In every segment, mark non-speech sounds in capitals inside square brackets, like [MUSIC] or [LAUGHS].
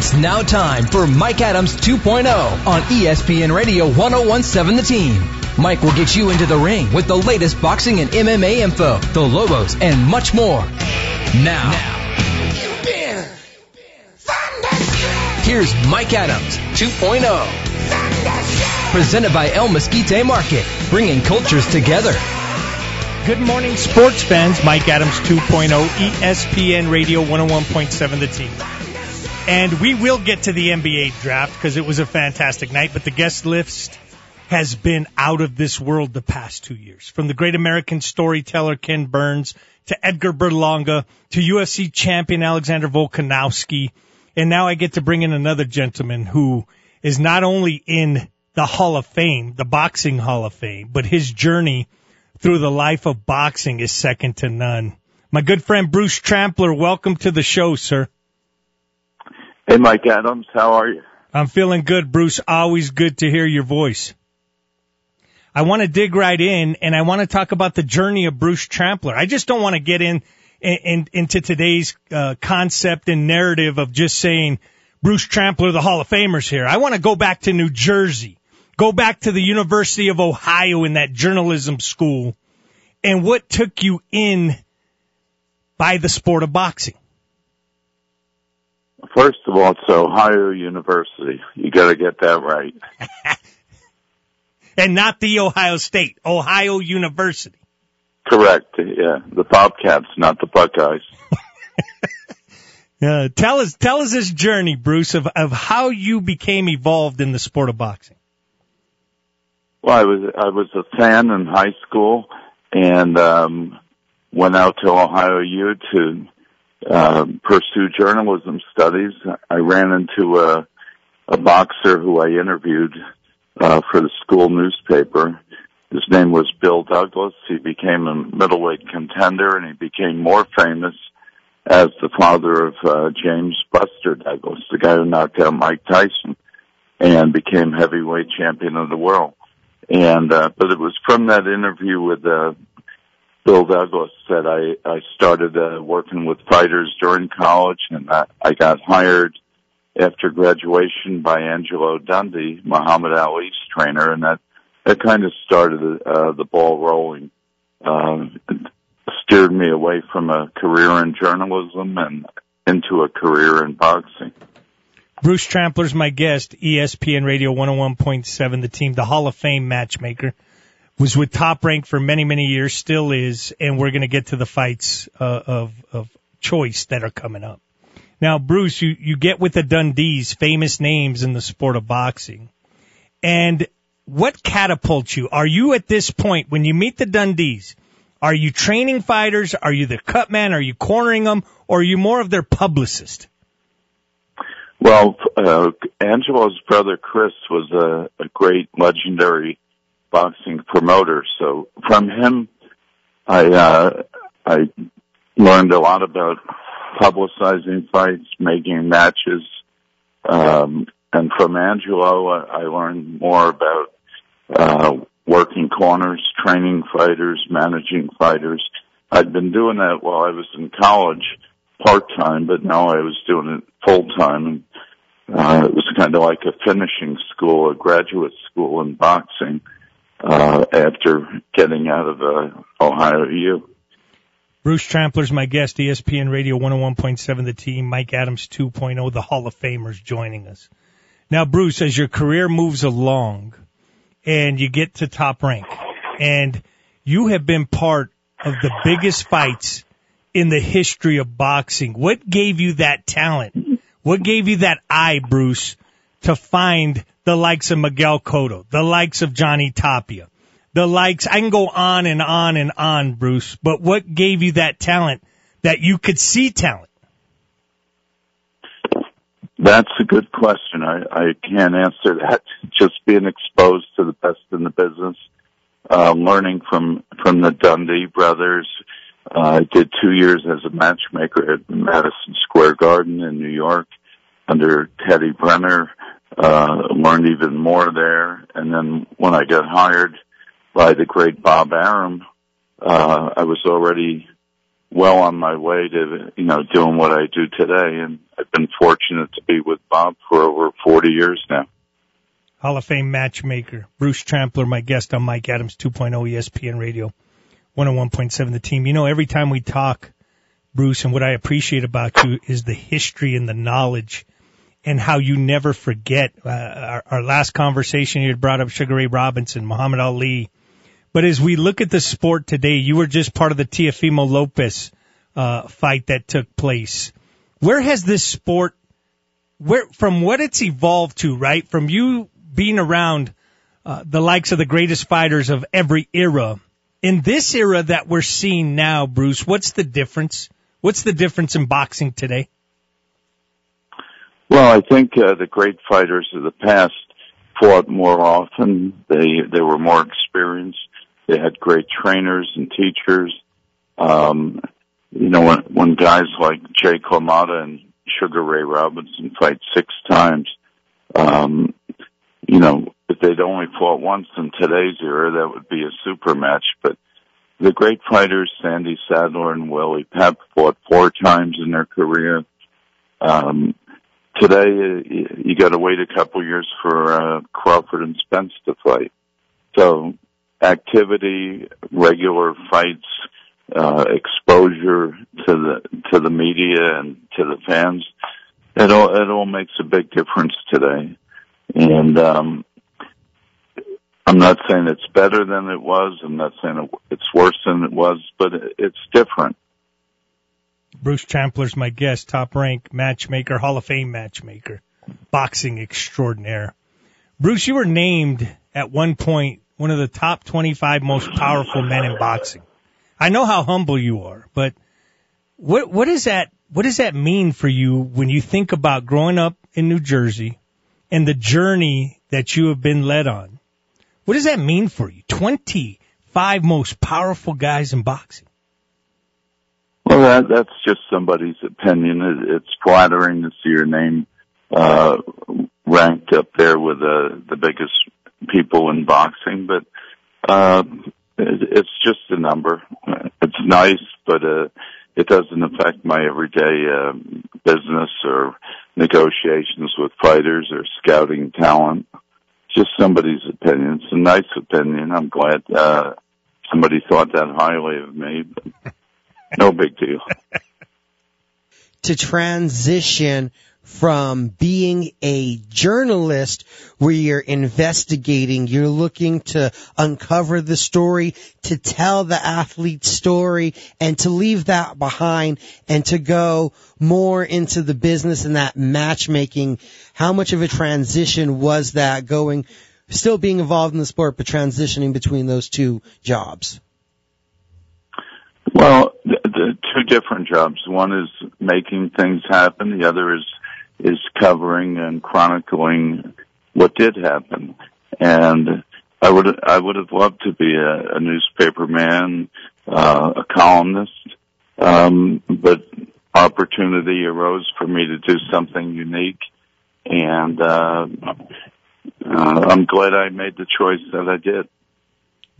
It's now time for Mike Adams 2.0 on ESPN Radio 1017 The Team. Mike will get you into the ring with the latest boxing and MMA info, the Lobos, and much more. Now, here's Mike Adams 2.0. Presented by El Mesquite Market, bringing cultures together. Good morning, sports fans. Mike Adams 2.0, ESPN Radio 101.7 The Team. And we will get to the NBA draft because it was a fantastic night, but the guest list has been out of this world the past two years. From the great American storyteller Ken Burns to Edgar Berlanga to UFC champion Alexander Volkanovski. And now I get to bring in another gentleman who is not only in the Hall of Fame, the Boxing Hall of Fame, but his journey through the life of boxing is second to none. My good friend Bruce Trampler, welcome to the show, sir. Hey, Mike Adams, how are you? I'm feeling good, Bruce. Always good to hear your voice. I want to dig right in and I want to talk about the journey of Bruce Trampler. I just don't want to get in, in, in into today's uh, concept and narrative of just saying Bruce Trampler, the Hall of Famers here. I want to go back to New Jersey, go back to the University of Ohio in that journalism school and what took you in by the sport of boxing. First of all, it's Ohio University. You got to get that right. [LAUGHS] and not the Ohio State, Ohio University. Correct. Yeah, the Bobcats, not the Buckeyes. [LAUGHS] uh, tell us, tell us this journey, Bruce, of of how you became involved in the sport of boxing. Well, I was I was a fan in high school, and um, went out to Ohio U to uh, pursue journalism studies. I ran into a a boxer who I interviewed uh, for the school newspaper. His name was Bill Douglas. He became a middleweight contender and he became more famous as the father of uh, James Buster Douglas, the guy who knocked out Mike Tyson and became heavyweight champion of the world. And, uh, but it was from that interview with, uh, Bill Douglas that I, I started, uh, working with fighters during college and I, I got hired after graduation by Angelo Dundee, Muhammad Ali's trainer, and that that kind of started uh, the ball rolling. Uh, steered me away from a career in journalism and into a career in boxing. Bruce Trampler's my guest, ESPN Radio 101.7, the team, the Hall of Fame matchmaker. Was with Top Rank for many, many years, still is, and we're going to get to the fights uh, of of choice that are coming up. Now, Bruce, you, you get with the Dundees, famous names in the sport of boxing. And what catapults you? Are you at this point, when you meet the Dundees, are you training fighters? Are you the cut man? Are you cornering them? Or are you more of their publicist? Well, uh, Angelo's brother Chris was a, a great legendary boxing promoter. So from him, I, uh, I learned a lot about publicizing fights, making matches. Um, and from Angelo, I learned more about uh, working corners, training fighters, managing fighters. I'd been doing that while I was in college part time, but now I was doing it full time. And uh, it was kind of like a finishing school, a graduate school in boxing uh, after getting out of uh, Ohio U. Bruce Trampler's my guest, ESPN Radio 101.7 The Team, Mike Adams 2.0, the Hall of Famers joining us. Now, Bruce, as your career moves along and you get to top rank and you have been part of the biggest fights in the history of boxing, what gave you that talent? What gave you that eye, Bruce, to find the likes of Miguel Cotto, the likes of Johnny Tapia, the likes. I can go on and on and on, Bruce, but what gave you that talent that you could see talent? That's a good question. I, I can't answer that. [LAUGHS] Just being exposed to the best in the business, uh, learning from, from the Dundee brothers. Uh, I did two years as a matchmaker at Madison Square Garden in New York under Teddy Brenner. Uh, learned even more there. And then when I got hired by the great Bob Arum, uh, I was already well on my way to, you know, doing what I do today. And I've been fortunate to be with Bob for over 40 years now. Hall of Fame matchmaker, Bruce Trampler, my guest on Mike Adams 2.0 ESPN Radio, 101.7 the team. You know, every time we talk, Bruce, and what I appreciate about you is the history and the knowledge and how you never forget. Uh, our, our last conversation, you had brought up Sugar Ray Robinson, Muhammad Ali. But as we look at the sport today, you were just part of the Teofimo Lopez uh, fight that took place. Where has this sport, where from what it's evolved to, right? From you being around uh, the likes of the greatest fighters of every era. In this era that we're seeing now, Bruce, what's the difference? What's the difference in boxing today? Well, I think uh, the great fighters of the past fought more often. They they were more experienced. They had great trainers and teachers. Um, you know, when when guys like Jake LaMotta and Sugar Ray Robinson fight six times, um, you know, if they'd only fought once in today's era, that would be a super match. But the great fighters, Sandy Saddler and Willie Pep, fought four times in their career. Um, today, uh, you got to wait a couple years for uh, Crawford and Spence to fight. So, activity, regular fights, uh, exposure to the to the media and to the fans, it all it all makes a big difference today. And um, I'm not saying it's better than it was. I'm not saying it's worse than it was, but it's different. Bruce Trampler's my guest, top rank matchmaker, Hall of Fame matchmaker, boxing extraordinaire. Bruce, you were named at one point one of the top 25 most powerful men in boxing. I know how humble you are, but what what is that what does that mean for you when you think about growing up in New Jersey, and the journey that you have been led on. What does that mean for you? 25 most powerful guys in boxing. Well, that, that's just somebody's opinion. It, it's flattering to see your name, uh, ranked up there with the, the biggest people in boxing, but, uh, it, it's just a number. It's nice, but, uh, it doesn't affect my everyday, uh, business or negotiations with fighters or scouting talent. Just somebody's opinion. It's a nice opinion. I'm glad uh, somebody thought that highly of me, but no big deal. [LAUGHS] to transition from being a journalist where you're investigating, you're looking to uncover the story, to tell the athlete's story, and to leave that behind and to go more into the business and that matchmaking. How much of a transition was that going, still being involved in the sport, but transitioning between those two jobs? Well, the, the two different jobs. One is making things happen. The other is is covering and chronicling what did happen. And I would I would have loved to be a, a newspaper man, uh, a columnist, um, but opportunity arose for me to do something unique, and uh, uh, I'm glad I made the choice that I did.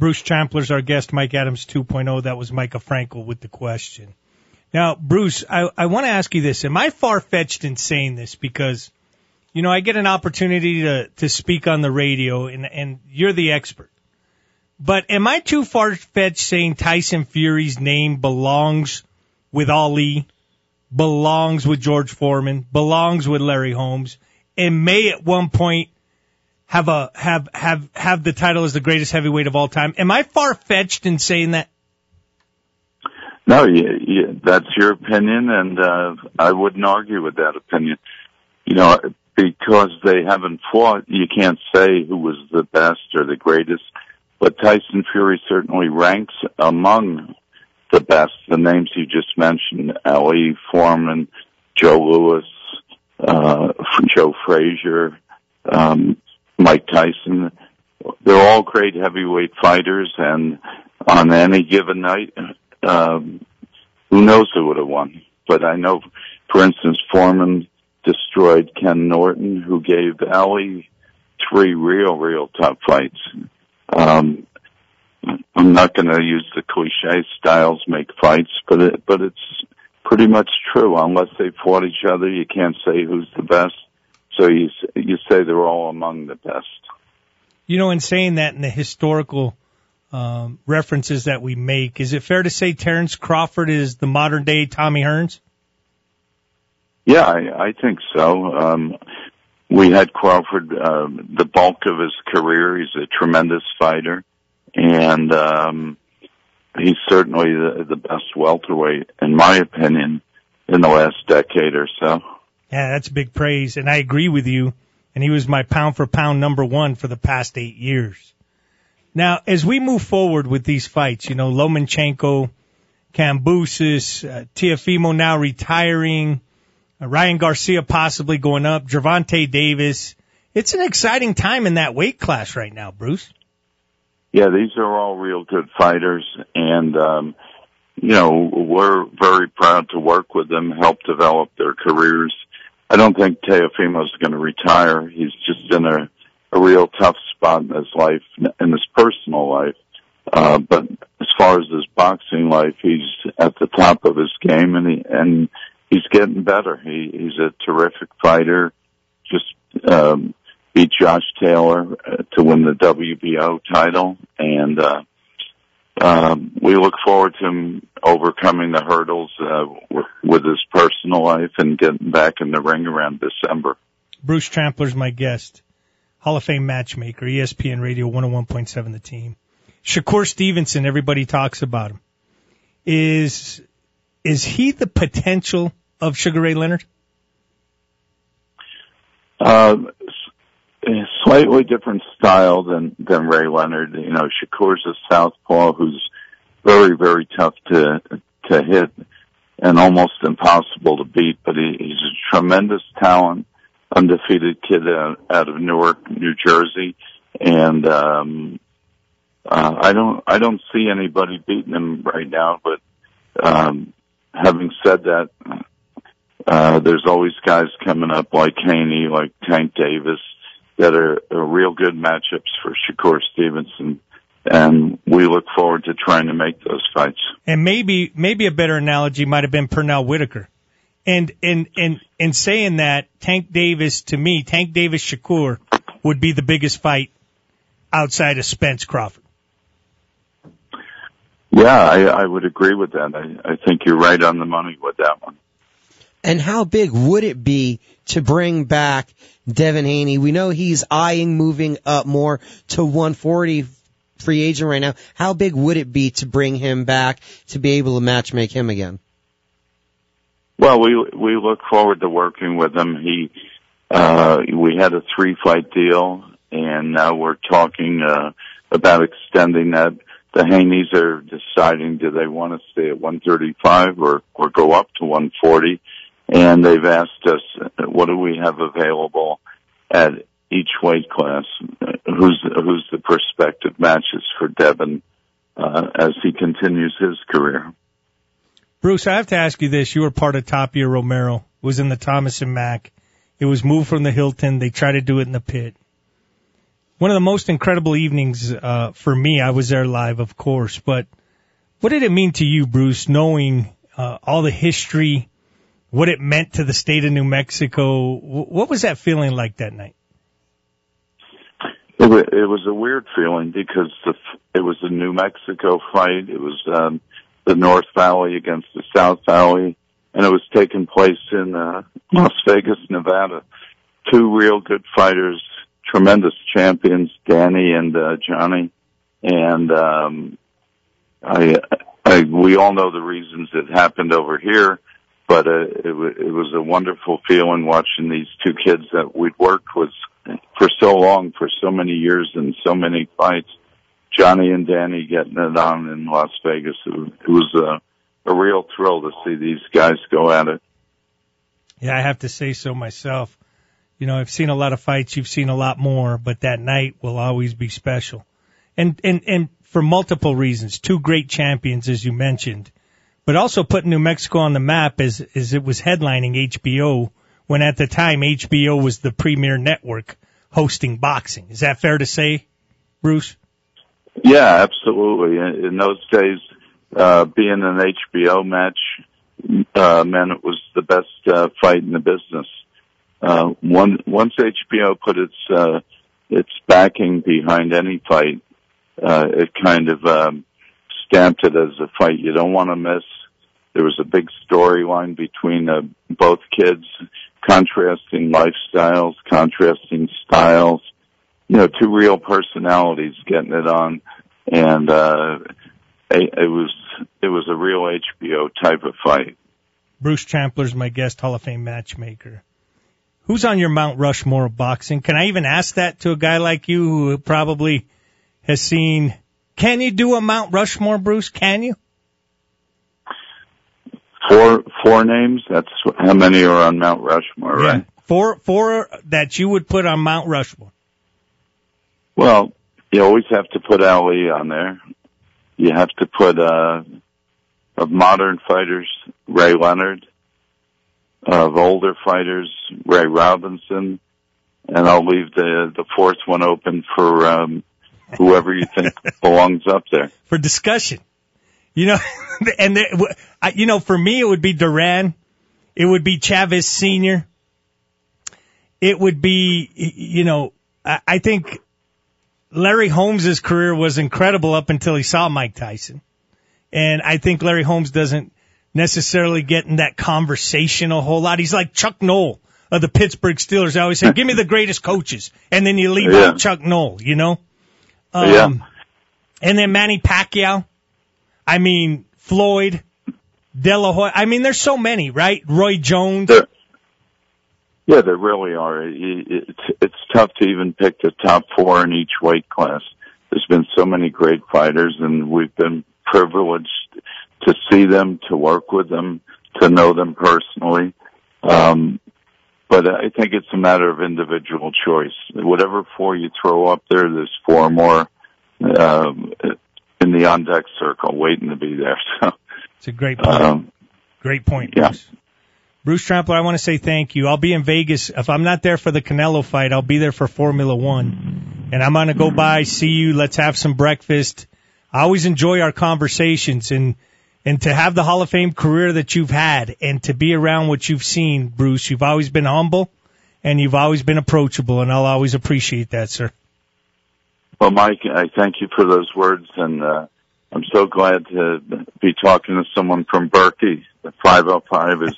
Bruce Trampler's our guest, Mike Adams 2.0. That was Micah Frankel with the question. Now, Bruce, I, I want to ask you this. Am I far fetched in saying this? Because, you know, I get an opportunity to, to speak on the radio and, and you're the expert. But am I too far fetched saying Tyson Fury's name belongs with Ali, belongs with George Foreman, belongs with Larry Holmes, and may at one point have a have have have the title as the greatest heavyweight of all time? Am I far fetched in saying that? No, you, that's your opinion, and uh, I wouldn't argue with that opinion. You know, because they haven't fought, you can't say who was the best or the greatest. But Tyson Fury certainly ranks among the best. The names you just mentioned: Ali Foreman, Joe Louis, uh, Joe Frazier, um, Mike Tyson. They're all great heavyweight fighters, and on any given night, um, who knows who would have won? But I know, for instance, Foreman destroyed Ken Norton, who gave Ali three real, real tough fights. Um, I'm not going to use the cliche styles make fights, but it, but it's pretty much true. Unless they fought each other, you can't say who's the best. So you you say they're all among the best. You know, in saying that in the historical um, references that we make, is it fair to say Terrence Crawford is the modern day Tommy Hearns? Yeah, I, I think so. Um, we had Crawford um, the bulk of his career. He's a tremendous fighter, and um, he's certainly the, the best welterweight, in my opinion, in the last decade or so. Yeah, that's big praise, and I agree with you. And he was my pound for pound number one for the past eight years. Now, as we move forward with these fights, you know, Lomachenko, Kambosos, uh, Teofimo now retiring, uh, Ryan Garcia possibly going up, Gervonta Davis. It's an exciting time in that weight class right now, Bruce. Yeah, these are all real good fighters, and um, you know we're very proud to work with them, help develop their careers. I don't think Teofimo is going to retire. He's just in a a real tough spot in his life, in his personal life. Uh, but as far as his boxing life, he's at the top of his game, and he and he's getting better. He he's a terrific fighter. Just um, beat Josh Taylor uh, to win the WBO title, and uh, um, we look forward to him overcoming the hurdles uh, with, with his personal life and getting back in the ring around December. Bruce Trampler's my guest, Hall of Fame matchmaker, ESPN Radio 101.7 The Team. Shakur Stevenson, everybody talks about him. Is is he the potential of Sugar Ray Leonard? Uh, slightly different style than than Ray Leonard. You know, Shakur's a southpaw who's very very tough to to hit and almost impossible to beat. But he, he's a tremendous talent, undefeated kid out, out of Newark, New Jersey, and um, uh, I don't I don't see anybody beating him right now. But um, having said that. Uh, there's always guys coming up like Haney, like Tank Davis, that are, are real good matchups for Shakur Stevenson. And we look forward to trying to make those fights. And maybe, maybe a better analogy might have been Pernell Whitaker. And, and, and, in saying that, Tank Davis, to me, Tank Davis Shakur would be the biggest fight outside of Spence Crawford. Yeah, I, I would agree with that. I, I think you're right on the money with that one. And how big would it be to bring back Devin Haney? We know he's eyeing moving up more to 140 free agent right now. How big would it be to bring him back to be able to match make him again? Well, we we look forward to working with him. He uh we had a three fight deal and now we're talking uh about extending that. The Haneys are deciding do they want to stay at 135 or or go up to 140 and they've asked us what do we have available at each weight class. Who's who's the prospective matches for Devin uh, as he continues his career. Bruce, I have to ask you this: You were part of Tapia Romero. It was in the Thomas and Mack. It was moved from the Hilton. They tried to do it in the pit. One of the most incredible evenings uh, for me. I was there live, of course. But what did it mean to you, Bruce, knowing uh, all the history what it meant to the state of New Mexico. What was that feeling like that night? It was, a weird feeling because the, it was a New Mexico fight. It was um, the North Valley against the South Valley, and it was taking place in uh, Las Vegas, Nevada. Two real good fighters, tremendous champions, Danny and uh, Johnny, and um, I, I we all know the reasons it happened over here but uh, it, w- it was a wonderful feeling watching these two kids that we'd worked with for so long, for so many years, and so many fights. Johnny and Danny getting it on in Las Vegas. It, was a, a real thrill to see these guys go at it. Yeah, I have to say so myself. You know, I've seen a lot of fights. You've seen a lot more, but that night will always be special. And, and, and for multiple reasons, two great champions, as you mentioned but also putting New Mexico on the map as, as it was headlining HBO when at the time HBO was the premier network hosting boxing. Is that fair to say, Bruce? Yeah, absolutely. In, those days, uh, being an HBO match uh, meant it was the best uh, fight in the business. Uh, one, once HBO put its uh, its backing behind any fight, uh, it kind of um, stamped it as a fight you don't want to miss. There was a big storyline between uh, both kids, contrasting lifestyles, contrasting styles. You know, two real personalities getting it on, and uh, it, it was it was a real HBO type of fight. Bruce Trampler's my guest, Hall of Fame matchmaker. Who's on your Mount Rushmore of boxing? Can I even ask that to a guy like you who probably has seen? Can you do a Mount Rushmore, Bruce? Can you? Four four names. That's how many are on Mount Rushmore, Yeah. right? Four four that you would put on Mount Rushmore. Well, you always have to put Ali on there. You have to put uh of modern fighters, Ray Leonard. Of older fighters, Ray Robinson. And I'll leave the the fourth one open for um whoever you think [LAUGHS] belongs up there. for discussion. You know, [LAUGHS] and there, you know, for me, it would be Duran. It would be Chavez Senior. It would be, you know, I, I think Larry Holmes's career was incredible up until he saw Mike Tyson, and I think Larry Holmes doesn't necessarily get in that conversation a whole lot. He's like Chuck Noll of the Pittsburgh Steelers. I always say, "Give me the greatest coaches," and then you leave Yeah. out Chuck Noll. You know. Um, Yeah. And then Manny Pacquiao. I mean, Floyd, De La Hoya. I mean, there's so many, right? Roy Jones. There, yeah, there really are. It- It's it's tough to even pick the top four in each weight class. There's been so many great fighters, and we've been privileged to see them, to work with them, to know them personally. Um, but I think it's a matter of individual choice. Whatever four you throw up there, there's four more um, in the on deck circle waiting to be there. [LAUGHS] So, It's a great point. um, great point, yeah. Bruce. Bruce Trampler, I want to say thank you. I'll be in Vegas. If I'm not there for the Canelo fight, I'll be there for Formula One. And I'm going to go by, see you. Let's have some breakfast. I always enjoy our conversations and, and to have the Hall of Fame career that you've had and to be around what you've seen, Bruce. You've always been humble and you've always been approachable and I'll always appreciate that, sir. Well, Mike, I thank you for those words, and uh, I'm so glad to be talking to someone from Burque. The 505 is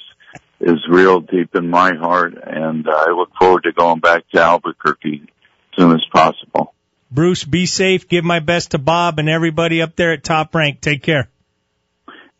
is real deep in my heart, and I look forward to going back to Albuquerque as soon as possible. Bruce, be safe. Give my best to Bob and everybody up there at Top Rank. Take care.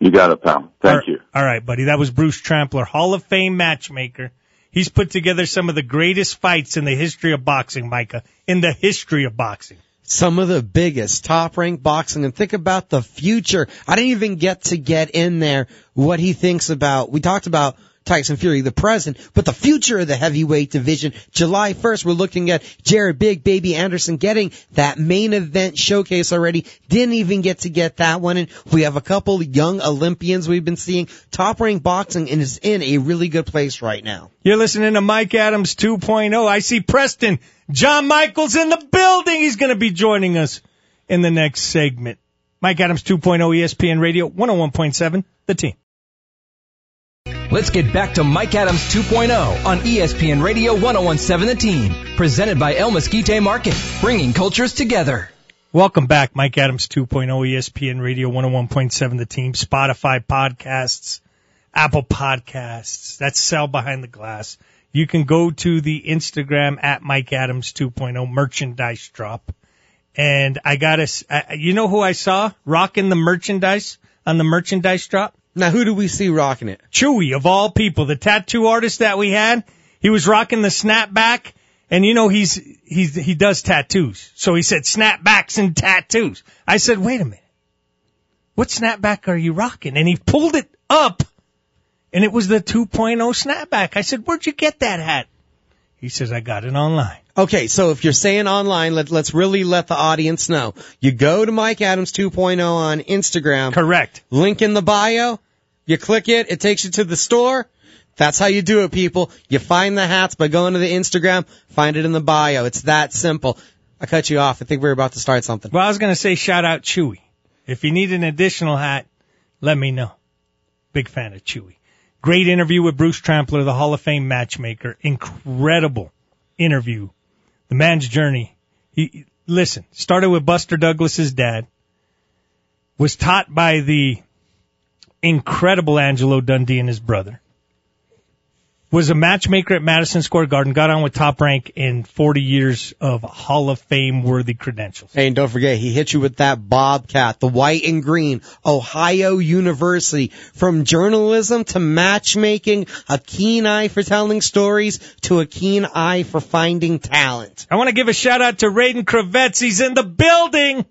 You got it, pal. Thank All- you. All right, buddy. That was Bruce Trampler, Hall of Fame matchmaker. He's put together some of the greatest fights in the history of boxing, Micah. In the history of boxing. some of the biggest top ranked boxing and think about the future. I didn't even get to get in there what he thinks about, we talked about Tyson Fury, the present, but the future of the heavyweight division. July 1st, we're looking at Jared Big Baby Anderson getting that main event showcase already. Didn't even get to get that one. And we have a couple young Olympians we've been seeing. Top ranked boxing and is in a really good place right now. You're listening to Mike Adams 2.0. I see Preston. John Michaels in the building. He's going to be joining us in the next segment. Mike Adams 2.0 ESPN Radio 101.7, the team. Let's get back to Mike Adams 2.0 on ESPN Radio 1017 The Team. Presented by El Mesquite Market, bringing cultures together. Welcome back, Mike Adams 2.0 ESPN Radio 101.7 The Team, Spotify podcasts, Apple podcasts. That's Sell Behind the Glass. You can go to the Instagram at Mike Adams 2.0 merchandise drop. And I got to, you know who I saw rocking the merchandise on the merchandise drop? Now who do we see rocking it? Chewy of all people, the tattoo artist that we had, he was rocking the snapback, and you know he's he's he does tattoos. So he said snapbacks and tattoos. I said, wait a minute, what snapback are you rocking? And he pulled it up, and it was the 2.0 snapback. I said, where'd you get that hat? He says, I got it online. Okay, so if you're saying online, let, let's really let the audience know. You go to Mike Adams 2.0 on Instagram. Correct. Link in the bio. You click it. It takes you to the store. That's how you do it, people. You find the hats by going to the Instagram. Find it in the bio. It's that simple. I cut you off. I think we are about to start something. Well, I was going to say shout out Chewy. If you need an additional hat, let me know. Big fan of Chewy. Great interview with Bruce Trampler, the Hall of Fame matchmaker. Incredible interview. The man's journey. He, listen, started with Buster Douglas's dad, was taught by the incredible Angelo Dundee and his brother, was a matchmaker at Madison Square Garden, got on with top rank in 40 years of Hall of Fame worthy credentials. Hey, and don't forget, he hit you with that Bobcat, the white and green, Ohio University. From journalism to matchmaking, a keen eye for telling stories to a keen eye for finding talent. I want to give a shout out to Raiden Kravets. He's in the building.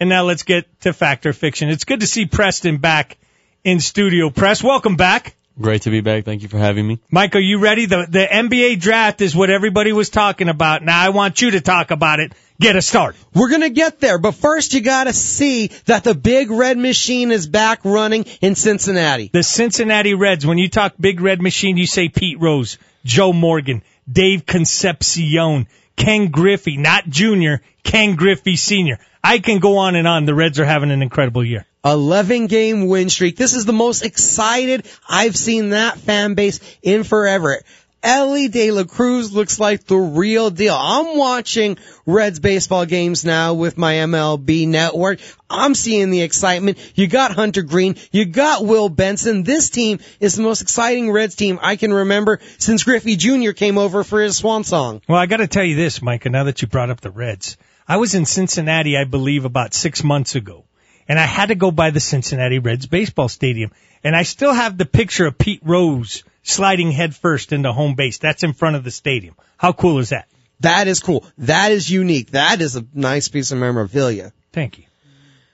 And now let's get to Fact or Fiction. It's good to see Preston back in studio. Press, welcome back. Great to be back. Thank you for having me. Mike, are you ready? The the NBA draft is what everybody was talking about. Now I want you to talk about it. Get us started. We're gonna get there, but first you gotta see that the big red machine is back running in Cincinnati. The Cincinnati Reds, when you talk big red machine, you say Pete Rose, Joe Morgan, Dave Concepcion, Ken Griffey, not junior, Ken Griffey senior. I can go on and on. The Reds are having an incredible year. 11 game win streak. This is the most excited I've seen that fan base in forever. Elly De La Cruz looks like the real deal. I'm watching Reds baseball games now with my MLB network. I'm seeing the excitement. You got Hunter Greene. You got Will Benson. This team is the most exciting Reds team I can remember since Griffey Jr. came over for his swan song. Well, I got to tell you this, Micah, now that you brought up the Reds. I was in Cincinnati, I believe, about six months ago and I had to go by the Cincinnati Reds baseball stadium. And I still have the picture of Pete Rose sliding headfirst into home base. That's in front of the stadium. How cool is that? That is cool. That is unique. That is a nice piece of memorabilia. Thank you.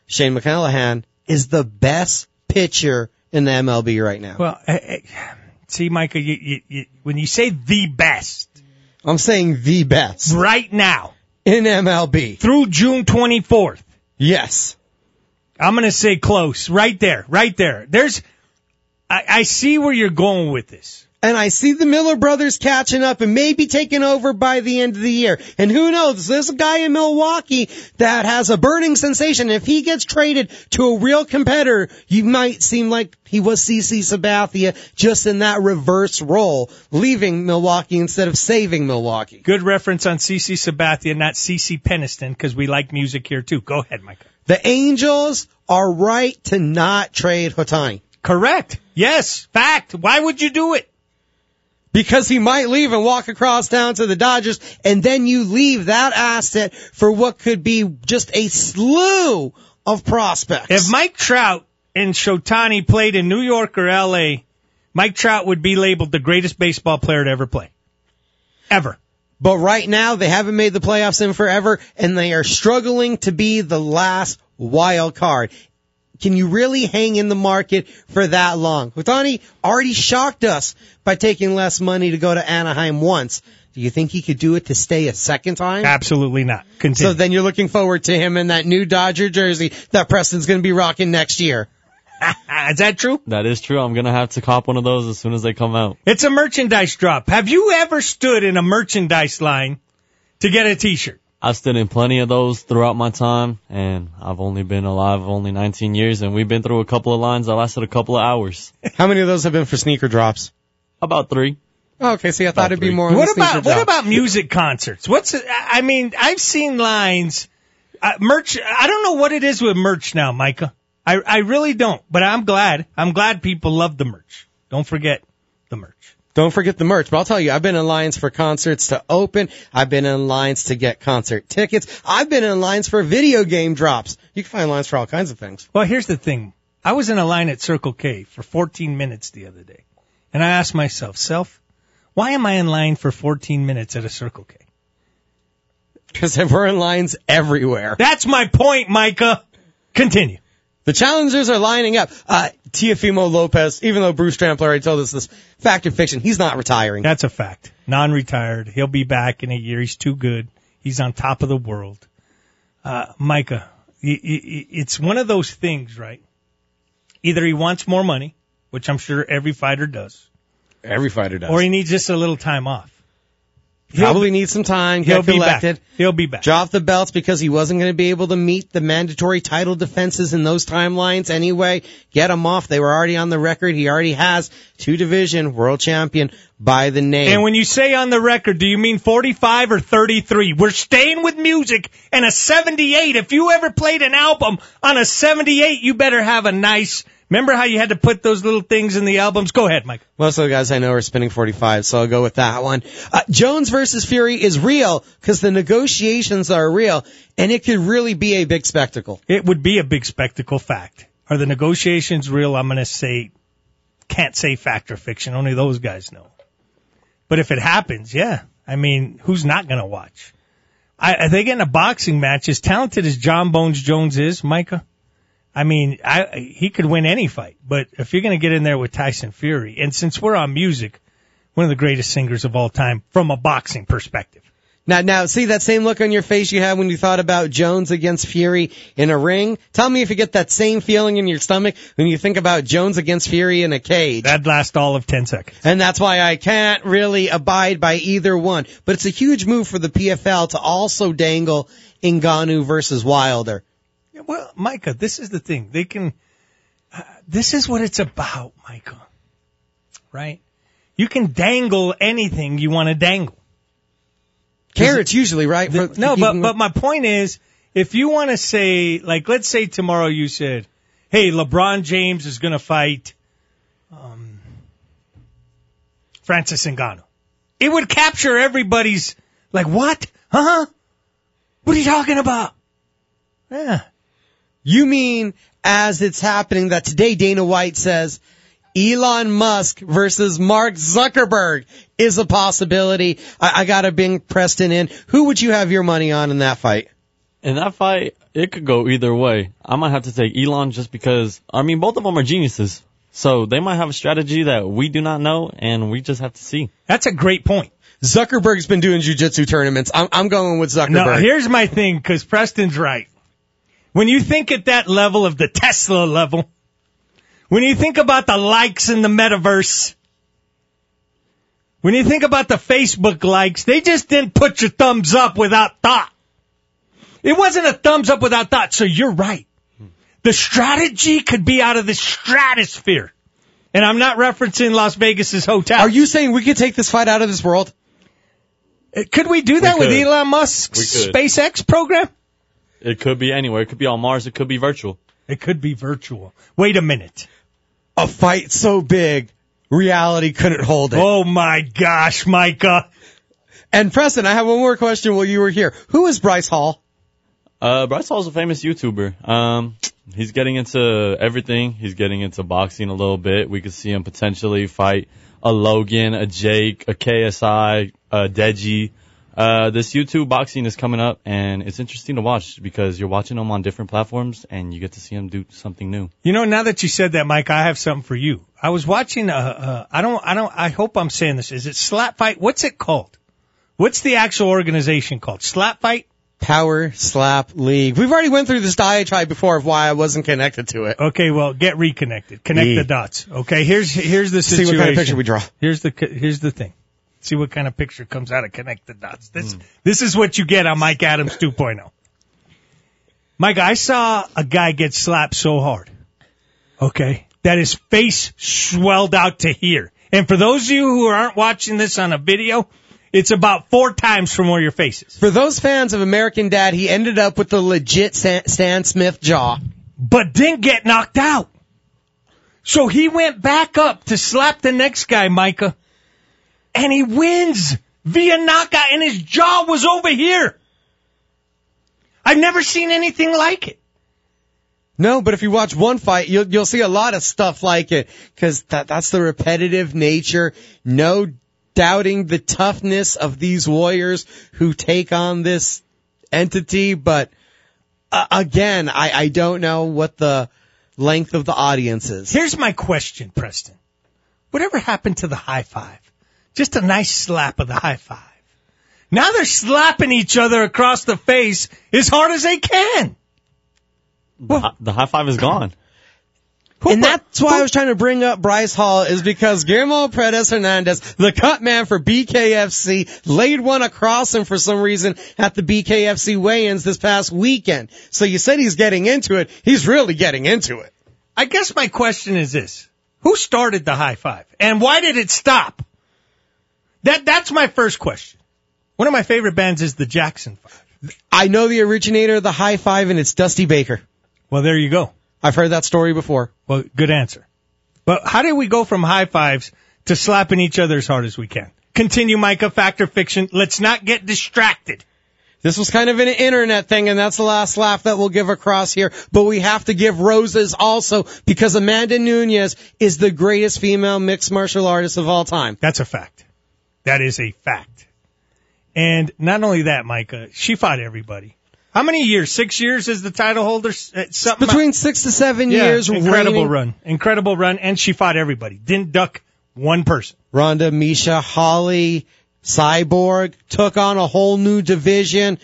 Shane McClanahan is the best pitcher in the MLB right now. Well, I, I, see, Micah, you, you, you, when you say the best, I'm saying the best right now in MLB through June 24th. Yes. I'm going to say close. Right there. Right there. There's, I, I see where you're going with this. And I see the Miller brothers catching up and maybe taking over by the end of the year. And who knows? There's a guy in Milwaukee that has a burning sensation. If he gets traded to a real competitor, you might seem like he was CC Sabathia just in that reverse role, leaving Milwaukee instead of saving Milwaukee. Good reference on CC Sabathia, not CeCe Peniston, because we like music here too. Go ahead, Micah. The Angels are right to not trade Ohtani. Correct. Yes. Fact. Why would you do it? Because he might leave and walk across town to the Dodgers, and then you leave that asset for what could be just a slew of prospects. If Mike Trout and Shotani played in New York or LA, Mike Trout would be labeled the greatest baseball player to ever play. Ever. But right now, they haven't made the playoffs in forever, and they are struggling to be the last wild card. Can you really hang in the market for that long? Ohtani already shocked us by taking less money to go to Anaheim once. Do you think he could do it to stay a second time? Absolutely not. Continue. So then you're looking forward to him in that new Dodger jersey that Preston's going to be rocking next year. [LAUGHS] is that true? That is true. I'm gonna have to cop one of those as soon as they come out. It's a merchandise drop. Have you ever stood in a merchandise line to get a t-shirt? I've stood in plenty of those throughout my time, and I've only been alive only 19 years, and we've been through a couple of lines that lasted a couple of hours. [LAUGHS] How many of those have been for sneaker drops? About three. Oh, okay, see, I thought it'd be more. What about what about music concerts? What's I mean, I've seen lines, uh, merch. I don't know what it is with merch now, Micah. I, I really don't, but I'm glad. I'm glad people love the merch. Don't forget the merch. Don't forget the merch. But I'll tell you, I've been in lines for concerts to open. I've been in lines to get concert tickets. I've been in lines for video game drops. You can find lines for all kinds of things. Well, here's the thing. I was in a line at Circle K for 14 minutes the other day. And I asked myself, self, why am I in line for 14 minutes at a Circle K? Because we're in lines everywhere. That's my point, Micah. Continue. The challengers are lining up. Uh, Teofimo Lopez, even though Bruce Trampler already told us this fact or fiction, he's not retiring. That's a fact. Non-retired. He'll be back in a year. He's too good. He's on top of the world. Uh, Micah, it's one of those things, right? Either he wants more money, which I'm sure every fighter does. Every fighter does. Or he needs just a little time off. Probably needs some time. He'll Get be back. He'll be back. Drop the belts because he wasn't going to be able to meet the mandatory title defenses in those timelines anyway. Get him off. They were already on the record. He already has two division world champion by the name. And when you say on the record, do you mean 45 or 33? We're staying with music and a 78. If you ever played an album on a 78, you better have a nice. Remember how you had to put those little things in the albums? Go ahead, Mike. Most of the guys I know are spinning 45, so I'll go with that one. Uh, Jones versus Fury is real because the negotiations are real, and it could really be a big spectacle. It would be a big spectacle fact. Are the negotiations real? I'm going to say, can't say fact or fiction. Only those guys know. But if it happens, yeah. I mean, who's not going to watch? I, I think in a boxing match, as talented as Jon Bones Jones is, Micah, I mean, I, he could win any fight. But if you're going to get in there with Tyson Fury, and since we're on music, one of the greatest singers of all time from a boxing perspective. Now, now, see that same look on your face you had when you thought about Jones against Fury in a ring? Tell me if you get that same feeling in your stomach when you think about Jones against Fury in a cage. That'd last all of 10 seconds. And that's why I can't really abide by either one. But it's a huge move for the PFL to also dangle Ngannou versus Wilder. Well, Micah, this is the thing. They can, uh, this is what it's about, Micah. Right? You can dangle anything you want to dangle. Carrots usually, right? For- no, but but my point is, if you want to say, like, let's say tomorrow you said, "Hey, LeBron James is going to fight um, Francis Ngannou," it would capture everybody's like, "What? Huh? What are you talking about?" Yeah, You mean as it's happening that today Dana White says Elon Musk versus Mark Zuckerberg is a possibility. I, I gotta bring Preston in. Who would you have your money on in that fight? In that fight, it could go either way. I might have to take Elon just because, I mean, both of them are geniuses. So they might have a strategy that we do not know, and we just have to see. that's a great point. Zuckerberg's been doing jujitsu tournaments. I'm, I'm going with Zuckerberg. No, here's my thing, because Preston's right. When you think at that level of the Tesla level, when you think about the likes in the metaverse, when you think about the Facebook likes, they just didn't put your thumbs up without thought. It wasn't a thumbs up without thought, so you're right. The strategy could be out of the stratosphere. And I'm not referencing Las Vegas's hotel. Are you saying we could take this fight out of this world? Could we do that We with. Elon Musk's SpaceX program? It could be anywhere. It could be on Mars. It could be virtual. It could be virtual. Wait a minute. A fight so big, reality couldn't hold it. Oh my gosh, Micah. And Preston, I have one more question while you were here. Who is Bryce Hall? Uh, Bryce Hall's a famous YouTuber. Um, he's getting into everything. He's getting into boxing a little bit. We could see him potentially fight a Logan, a Jake, a KSI, a Deji. Uh, this YouTube boxing is coming up and it's interesting to watch because you're watching them on different platforms and you get to see them do something new. You know, now that you said that, Mike, I have something for you. I was watching, uh, uh, I don't, I don't, I hope I'm saying this. Is it Slap Fight? What's it called? What's the actual organization called? Slap Fight? Power Slap League. We've already went through this diatribe before of why I wasn't connected to it. Okay, well, get reconnected. Connect Yeah. the dots. Okay, here's, here's the situation. See what kind of picture we draw. Here's the, here's the thing. See what kind of picture comes out of connect the dots. This, hmm. this is what you get on Mike Adams 2.0. Mike, I saw a guy get slapped so hard. Okay. That his face swelled out to here. And for those of you who aren't watching this on a video, it's about four times from where your face is. For those fans of American Dad, he ended up with the legit Stan, Stan Smith jaw. but didn't get knocked out. So he went back up to slap the next guy, Micah, and he wins via knockout, and his jaw was over here. I've never seen anything like it. No, but if you watch one fight, you'll you'll see a lot of stuff like it because that that's the repetitive nature. No doubting the toughness of these warriors who take on this entity, but uh, again, I I don't know what the length of the audience is. Here's my question, Preston. Whatever happened to the high five? Just a nice slap of the high five. Now they're slapping each other across the face as hard as they can. The, hi- the high five is gone. Who and that's why I was trying to bring up Bryce Hall is because Guillermo Perez Hernandez, the cut man for BKFC, laid one across him for some reason at the BKFC weigh-ins this past weekend. So you said he's getting into it. He's really getting into it. I guess my question is this: Who started the high five, and why did it stop? That that's my first question. One of my favorite bands is the Jackson Five. I know the originator of the high five and it's Dusty Baker. Well, there you go. I've heard that story before. Well, good answer. But how did we go from high fives to slapping each other as hard as we can? Continue, Micah. Factor fiction. Let's not get distracted. This was kind of an internet thing, and that's the last laugh that we'll give across here. But we have to give roses also because Amanda Nunes is the greatest female mixed martial artist of all time. That's a fact. That is a fact. And not only that, Micah, she fought everybody. How many years? Six years as the title holder? Uh, Something Between six to seven yeah, years, incredible reigning- run, incredible run, and she fought everybody. Didn't duck one person. Ronda, Miesha, Holly, Cyborg took on a whole new division.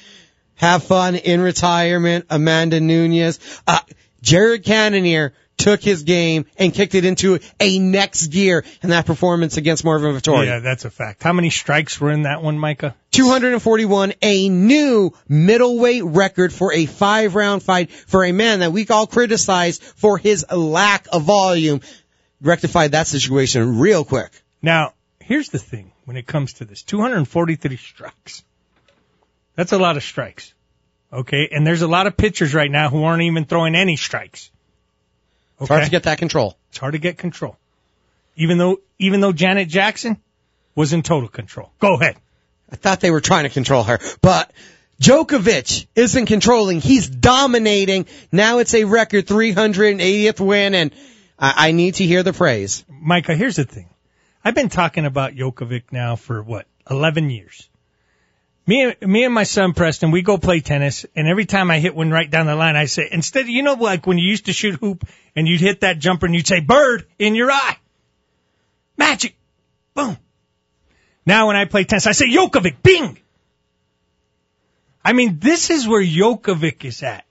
Have fun in retirement. Amanda Nunes. Uh, Jared Cannonier took his game and kicked it into a next gear in that performance against Marvin Vettori. Yeah, that's a fact. How many strikes were in that one, Micah? 241, a new middleweight record for a five round fight for a man that we all criticize for his lack of volume. Rectified that situation real quick. Now, here's the thing when it comes to this 243 strikes. That's a lot of strikes. Okay. And there's a lot of pitchers right now who aren't even throwing any strikes. It's hard to get that control. It's hard to get control. Even though, even though Janet Jackson was in total control. Go ahead. I thought they were trying to control her, but Djokovic isn't controlling. He's dominating. Now it's a record 380th win, and I, I need to hear the praise. Micah, here's the thing. I've been talking about Djokovic now for what, 11 years. Me, and- me and my son Preston, we go play tennis, and every time I hit one right down the line, I say, instead of, you know, like when you used to shoot hoop and you'd hit that jumper and you'd say, bird in your eye. Magic. Boom. Now when I play tennis, I say, Djokovic, bing. I mean, this is where Djokovic is at.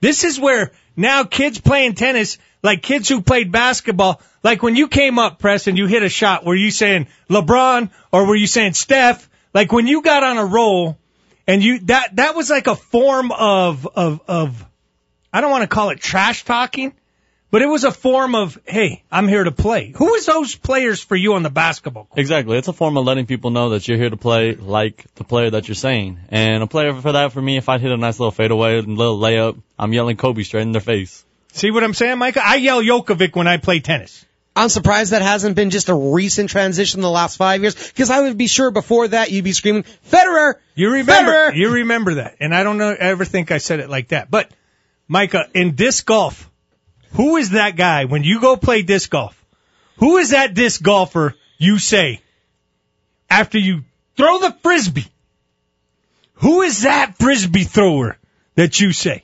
This is where now kids playing tennis, like kids who played basketball, like when you came up, Preston, you hit a shot, were you saying LeBron or were you saying Steph? Like when you got on a roll and you, that, that was like a form of, of, of, I don't want to call it trash talking, but it was a form of, hey, I'm here to play. Who was those players for you on the basketball court? Exactly. It's a form of letting people know that you're here to play like the player that you're saying. And a player for that, for me, if I hit a nice little fadeaway, and a little layup, I'm yelling Kobe straight in their face. See what I'm saying, Micah? I yell Djokovic when I play tennis. I'm surprised that hasn't been just a recent transition in the last five years, because I would be sure before that you'd be screaming, Federer! You remember, Federer! you remember that. And I don't know, ever think I said it like that. But, Micah, in disc golf, who is that guy when you go play disc golf? Who is that disc golfer you say after you throw the frisbee? Who is that frisbee thrower that you say?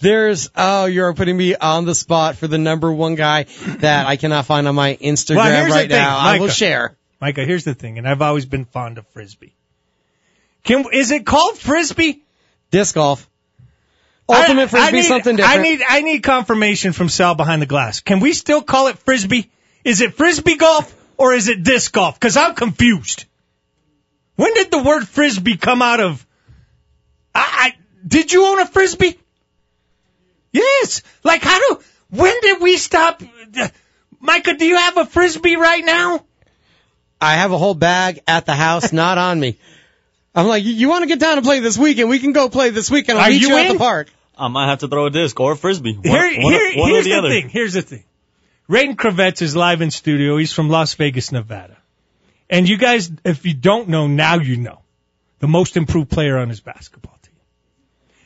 There's, oh, you're putting me on the spot for the number one guy that I cannot find on my Instagram Well, right now. I will share. Micah, here's the thing, and I've always been fond of frisbee. Can is it called frisbee? Disc golf. Ultimate I- I frisbee, need- something different. I need I need confirmation from Sal behind the glass. Can we still call it frisbee? Is it frisbee golf or is it disc golf? Because I'm confused. When did the word frisbee come out of? I, I did you own a frisbee? Yes. Like how do? When did we stop? Uh, Micah, do you have a frisbee right now? I have a whole bag at the house, [LAUGHS] not on me. I'm like, you, you want to get down and play this weekend? We can go play this weekend. I'll Are meet you you, at the park. I might have to throw a disc or a frisbee. One, Here, one- here- one or here's the, the, other. thing. Here's the thing. Rayden Kravets is live in studio. He's from Las Vegas, Nevada. And you guys, if you don't know, now you know. The most improved player on his basketball team.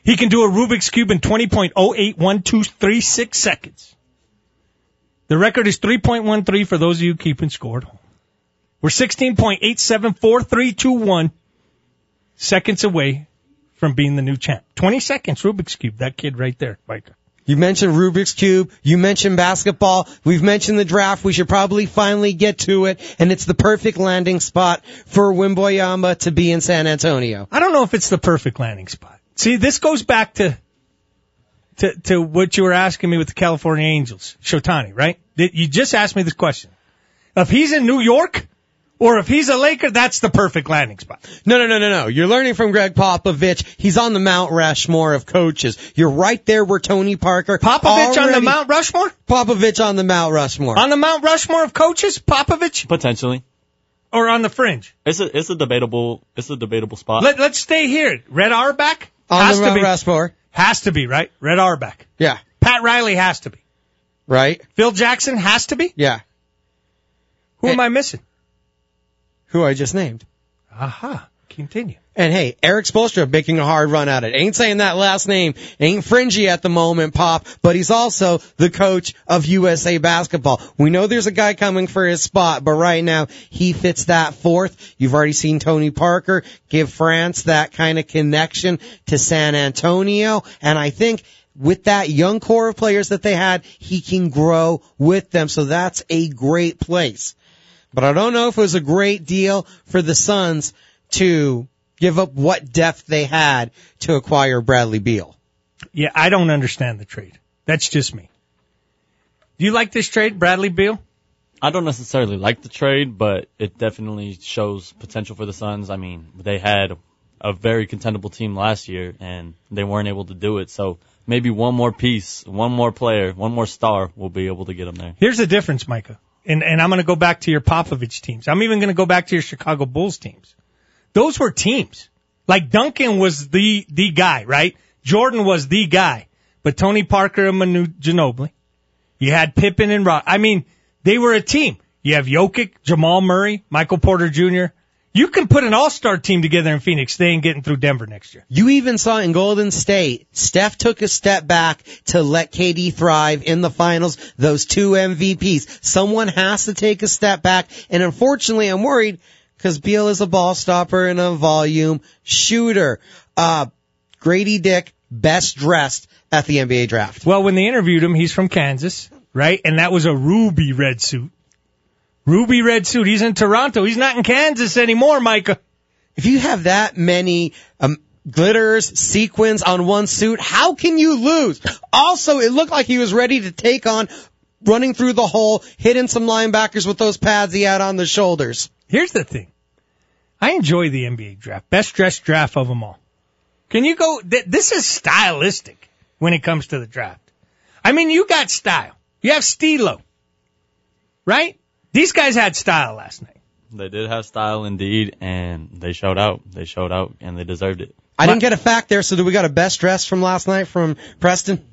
He can do a Rubik's Cube in 20.081236 seconds. The record is 3.13 for those of you keeping score at home. We're 16.874321 seconds away from being the new champ. 20 seconds, Rubik's Cube. That kid right there, Micah. You mentioned Rubik's Cube. You mentioned basketball. We've mentioned the draft. We should probably finally get to it. And it's the perfect landing spot for Wembanyama to be in San Antonio. I don't know if it's the perfect landing spot. See, this goes back to to, to what you were asking me with the California Angels, Shotani, right? Did- You just asked me this question. If he's in New York, or if he's a Laker, that's the perfect landing spot. No, no, no, no, no. You're learning from Gregg Popovich. He's on the Mount Rushmore of coaches. You're right there where Tony Parker. Popovich on the Mount Rushmore? Popovich on the Mount Rushmore. On the Mount Rushmore of coaches? Popovich? Potentially. Or on the fringe? It's a it's a debatable it's a debatable spot. Let, let's stay here. Red Auerbach? On has the to be. Rushmore. Has to be, right? Red Auerbach. Yeah. Pat Riley has to be. Right? Phil Jackson has to be? Yeah. Who Hey. am eh. I missing? Who I just named. Aha. Continue. And hey, Erik Spoelstra making a hard run at it. Ain't saying that last name. Ain't fringy at the moment, Pop, but he's also the coach of USA basketball. We know there's a guy coming for his spot, but right now he fits that fourth. You've already seen Tony Parker give France that kind of connection to San Antonio, and I think with that young core of players that they had, he can grow with them. So that's a great place. But I don't know if it was a great deal for the Suns to give up what depth they had to acquire Bradley Beal. Yeah, I don't understand the trade. That's just me. Do you like this trade, Bradley Beal? I don't necessarily like the trade, but it definitely shows potential for the Suns. I mean, they had a very contendable team last year and they weren't able to do it. So maybe one more piece, one more player, one more star will be able to get them there. Here's the difference, Micah. And, and I'm going to go back to your Popovich teams. I'm even going to go back to your Chicago Bulls teams. Those were teams. Like Duncan was the, the guy, right? Jordan was the guy. But Tony Parker and Manu Ginobili. You had Pippen and Rod. I mean, they were a team. You have Jokic, Jamal Murray, Michael Porter Jr. You can put an all-star team together in Phoenix. They ain't getting through Denver next year. You even saw in Golden State, Steph took a step back to let KD thrive in the finals, those two MVPs. Someone has to take a step back, and unfortunately I'm worried because Beal is a ball stopper and a volume shooter. Uh, Grady Dick, best dressed at the NBA draft. Well, when they interviewed him, he's from Kansas, right? And that was a ruby red suit. Ruby red suit. He's in Toronto. He's not in Kansas anymore, Micah. If you have that many um, glitters, sequins on one suit, how can you lose? Also, it looked like he was ready to take on running through the hole, hitting some linebackers with those pads he had on the shoulders. Here's the thing. I enjoy the NBA draft. Best dressed draft of them all. Can you go? Th- this is stylistic when it comes to the draft. I mean, you got style. You have Stilo. Right? These guys had style last night. They did have style indeed, and they showed out. They showed out, and they deserved it. I didn't get a fact there, so do we got a best dress from last night from Preston?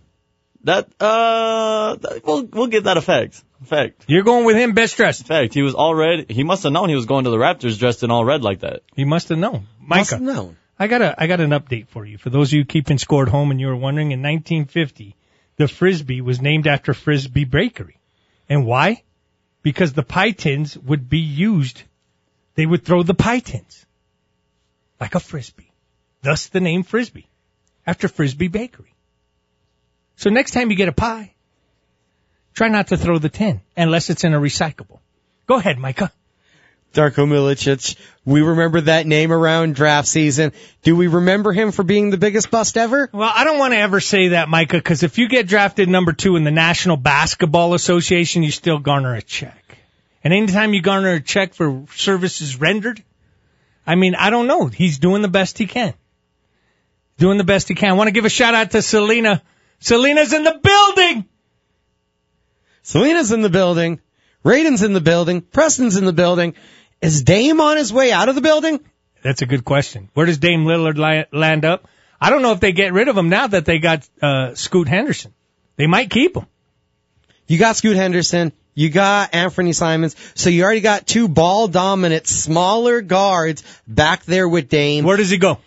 That uh, that- we'll we'll give that a fact. Fact. You're going with him best dressed. Fact. He was all red. He must have known he was going to the Raptors dressed in all red like that. He must have known. Must have known. I got a I got an update for you. For those of you keeping score at home and you were wondering, in 1950, the frisbee was named after Frisbie Bakery, and why? Because the pie tins would be used. They would throw the pie tins like a frisbee, thus the name Frisbee, after Frisbie Bakery. So next time you get a pie, try not to throw the tin unless it's in a recyclable. Go ahead, Micah. Darko Milicic. We remember that name around draft season. Do we remember him for being the biggest bust ever? Well, I don't want to ever say that, Micah, because if you get drafted number two in the National Basketball Association, you still garner a check. And anytime you garner a check for services rendered, I mean, I don't know. He's doing the best he can. Doing the best he can. I want to give a shout out to Selena. Selena's in the building! Selena's in the building. Raiden's in the building. Preston's in the building. Is Dame on his way out of the building? That's a good question. Where does Dame Lillard land up? I don't know if they get rid of him now that they got uh, Scoot Henderson. They might keep him. You got Scoot Henderson. You got Anthony Simons. So you already got two ball dominant, smaller guards back there with Dame. Where does he go?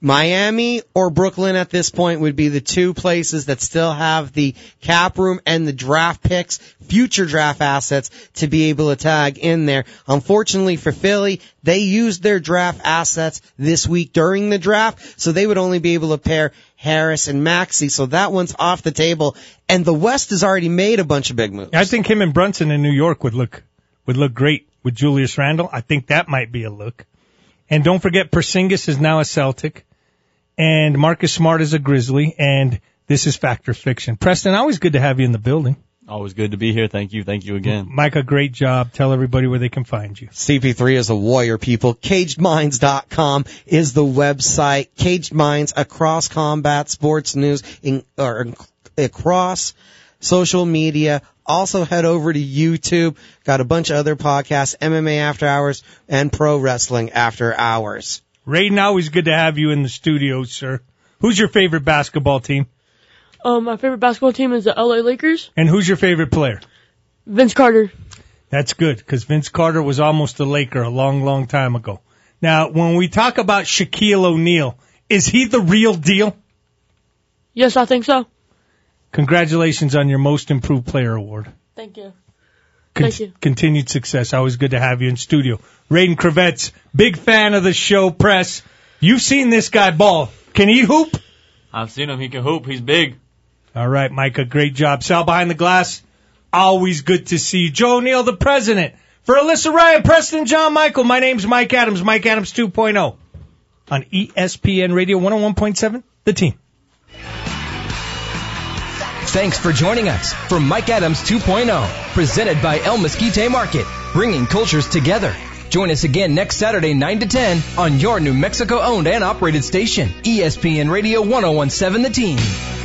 Miami or Brooklyn at this point would be the two places that still have the cap room and the draft picks, future draft assets to be able to tag in there. Unfortunately for Philly, they used their draft assets this week during the draft, so they would only be able to pair Harris and Maxey, so that one's off the table. And the West has already made a bunch of big moves. I think him and Brunson in New York would look would look great with Julius Randle. I think that might be a look. And don't forget, Porzingis is now a Celtic, and Marcus Smart is a Grizzly, and This is Fact or Fiction. Preston, always good to have you in the building. Always good to be here. Thank you. Thank you again. Micah, great job. Tell everybody where they can find you. CP3 is a warrior, people. CagedMinds.com is the website. Caged Minds across combat sports news in, or across social media. Also head over to YouTube. Got a bunch of other podcasts, MMA After Hours and Pro Wrestling After Hours. Raiden, always good to have you in the studio, sir. Who's your favorite basketball team? Um, my favorite basketball team is the LA Lakers. And who's your favorite player? Vince Carter. That's good because Vince Carter was almost a Laker a long, long time ago. Now, when we talk about Shaquille O'Neal, is he the real deal? Yes, I think so. Congratulations on your Most Improved Player award. Thank you. Con- Thank you. Continued success. Always good to have you in studio. Raiden Crevettes, big fan of the show press. You've seen this guy ball. Can he hoop? I've seen him. He can hoop. He's big. All right, Micah, great job. Sal behind the glass, always good to see you. Joe Neal, the president. For Alyssa Ryan, Preston, John Michael, my name's Mike Adams, Mike Adams 2.0 on ESPN Radio 101.7, The Team. Thanks for joining us for Mike Adams 2.0, presented by El Mesquite Market, bringing cultures together. Join us again next Saturday, 9 to 10, on your New Mexico owned and operated station, ESPN Radio 1017 The Team.